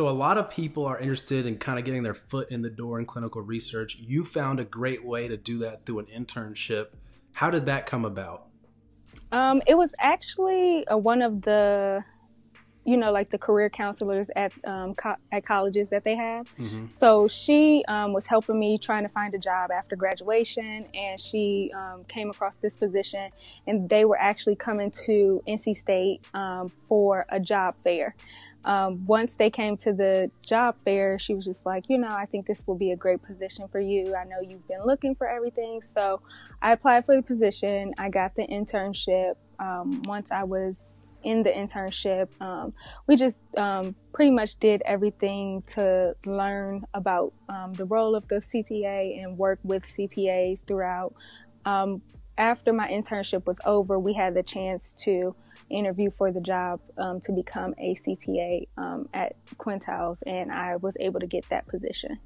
so a lot of people are interested in kind of getting their foot in the door in clinical research. You found a great way to do that through an internship. How did that come about? Um, it was actually uh, one of the you know, like the career counselors at um, co- at colleges that they have. Mm-hmm. So she um, was helping me trying to find a job after graduation, and she um, came across this position, and they were actually coming to NC State um, for a job fair. Um, once they came to the job fair, she was just like, you know, I think this will be a great position for you. I know you've been looking for everything. So I applied for the position. I got the internship. Um, once I was in the internship, um, we just um, pretty much did everything to learn about um, the role of the CTA and work with CTAs throughout. Um, after my internship was over, we had the chance to interview for the job um, to become a CTA um, at Quintiles, and I was able to get that position.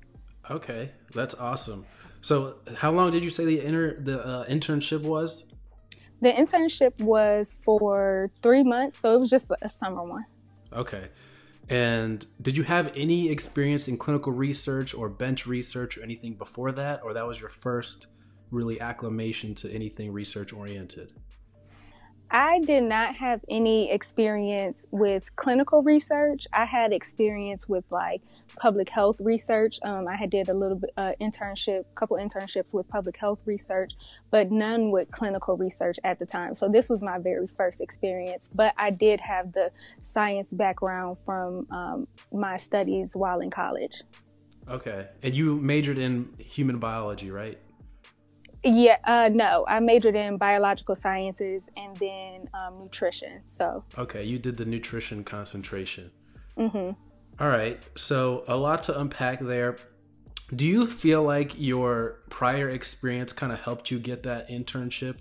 Okay, that's awesome. So, how long did you say the inter- the uh, internship was? The internship was for three months, so it was just a summer one. Okay. And did you have any experience in clinical research or bench research or anything before that, or that was your first really acclimation to anything research oriented? I did not have any experience with clinical research. I had experience with like public health research. Um, I had did a little bit uh, internship, couple internships with public health research, but none with clinical research at the time. So this was my very first experience. But I did have the science background from um, my studies while in college. Okay, and you majored in human biology, right? Yeah, uh, no, I majored in biological sciences and then um, nutrition. So okay, you did the nutrition concentration. Mm-hmm. All right, so a lot to unpack there. Do you feel like your prior experience kind of helped you get that internship?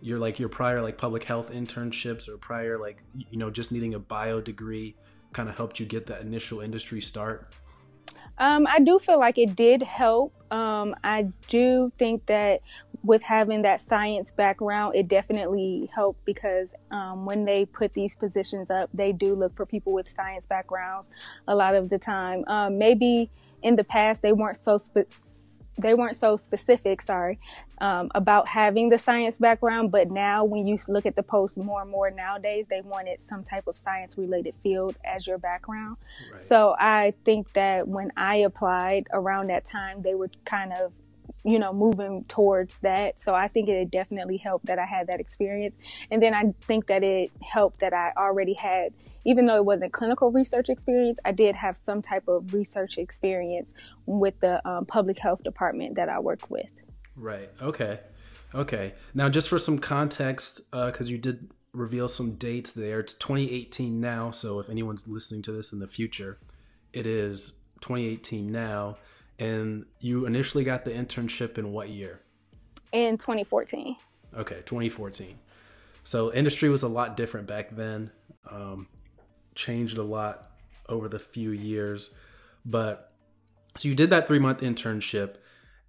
Your like your prior like public health internships or prior like you know just needing a bio degree kind of helped you get that initial industry start? Um, I do feel like it did help. Um, I do think that with having that science background, it definitely helped because um, when they put these positions up, they do look for people with science backgrounds a lot of the time. Um, maybe in the past they weren't so spe- they weren't so specific, sorry, um, about having the science background. But now, when you look at the posts more and more nowadays, they wanted some type of science related field as your background. Right. So I think that when I applied around that time, they were kind of you know moving towards that so i think it definitely helped that i had that experience and then i think that it helped that i already had even though it wasn't clinical research experience, I did have some type of research experience with the um, public health department that I work with. Right. Okay. Okay. Now, just for some context, because uh, you did reveal some dates there, it's 2018 now. So if anyone's listening to this in the future, it is 2018 now. And you initially got the internship in what year? In 2014. Okay, 2014. So industry was a lot different back then. Um, changed a lot over the few years. But so you did that three month internship,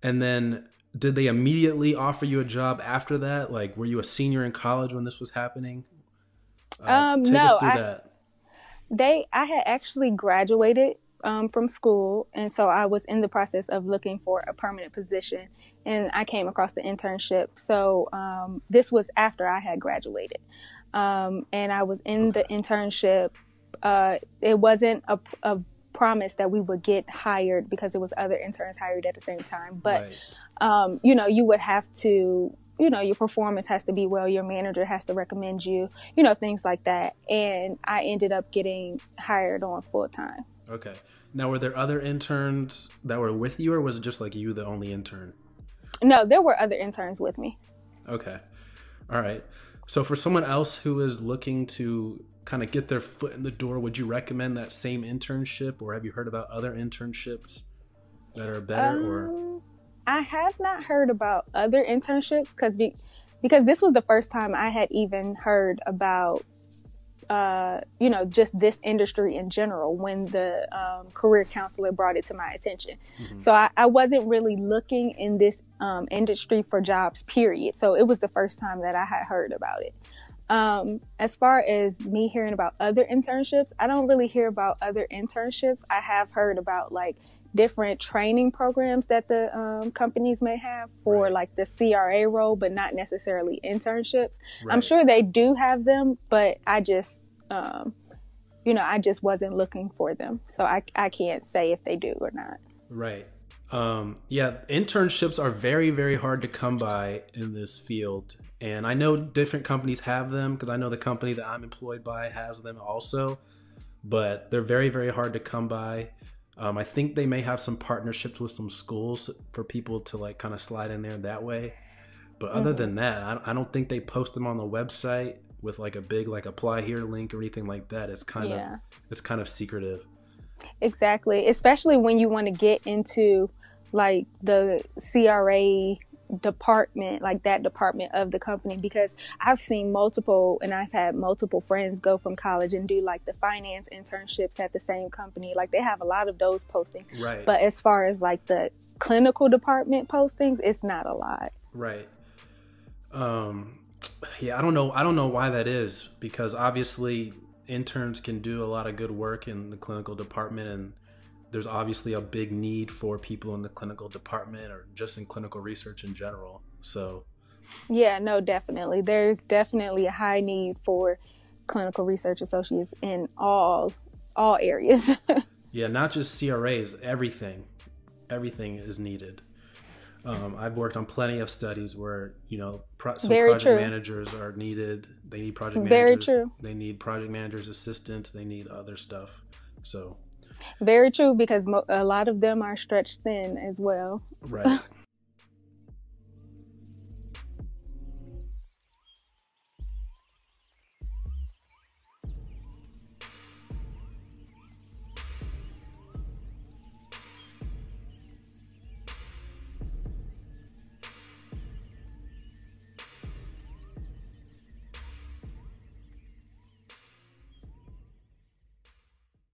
and then did they immediately offer you a job after that? Like, were you a senior in college when this was happening? Uh, um, no, I, they. I had actually graduated um, from school, and so I was in the process of looking for a permanent position, and I came across the internship. So um, this was after I had graduated, um, and I was in the internship uh, it wasn't a, a, promise that we would get hired because it was other interns hired at the same time. But right. um, you know, you would have to you know your performance has to be well your manager has to recommend you you know things like that and i ended up getting hired on full time okay. Now were there other interns that were with you or was it just like you the only intern? No there were other interns with me. Okay. All right. So for someone else who is looking to kind of get their foot in the door, would you recommend that same internship, or have you heard about other internships that are better? Um, or I have not heard about other internships because be, because this was the first time I had even heard about uh, you know, just this industry in general when the um, career counselor brought it to my attention. Mm-hmm. So I, I, wasn't really looking in this um, industry for jobs, period. So it was the first time that I had heard about it. Um, as far as me hearing about other internships, I don't really hear about other internships. I have heard about like different training programs that the um, companies may have for right. like the CRA role, but not necessarily internships. Right. I'm sure they do have them, but I just, um, you know, I just wasn't looking for them. So I, I can't say if they do or not. Right. Um, yeah, internships are very, very hard to come by in this field. And I know different companies have them because I know the company that I'm employed by has them also, but they're very, very hard to come by. Um, I think they may have some partnerships with some schools for people to like kind of slide in there that way. But other mm-hmm. than that, I, I, don't think they post them on the website with like a big like apply here link or anything like that. It's kind yeah. of it's kind of secretive. Exactly, especially when you want to get into like the CRA department, like that department of the company, because I've seen multiple and I've had multiple friends go from college and do like the finance internships at the same company. Like they have a lot of those postings. Right. But as far as like the clinical department postings, it's not a lot. Right. Um yeah, I don't know I don't know why that is because obviously interns can do a lot of good work in the clinical department and there's obviously a big need for people in the clinical department or just in clinical research in general. So, yeah, no, definitely. There's definitely a high need for clinical research associates in all all areas. yeah, not just CRAs, everything. Everything is needed. Um, I've worked on plenty of studies where you know pro- some Very project true. managers are needed. They need project managers. Very true. They need project managers, assistants. They need other stuff. So very true, because mo- a lot of them are stretched thin as well. Right.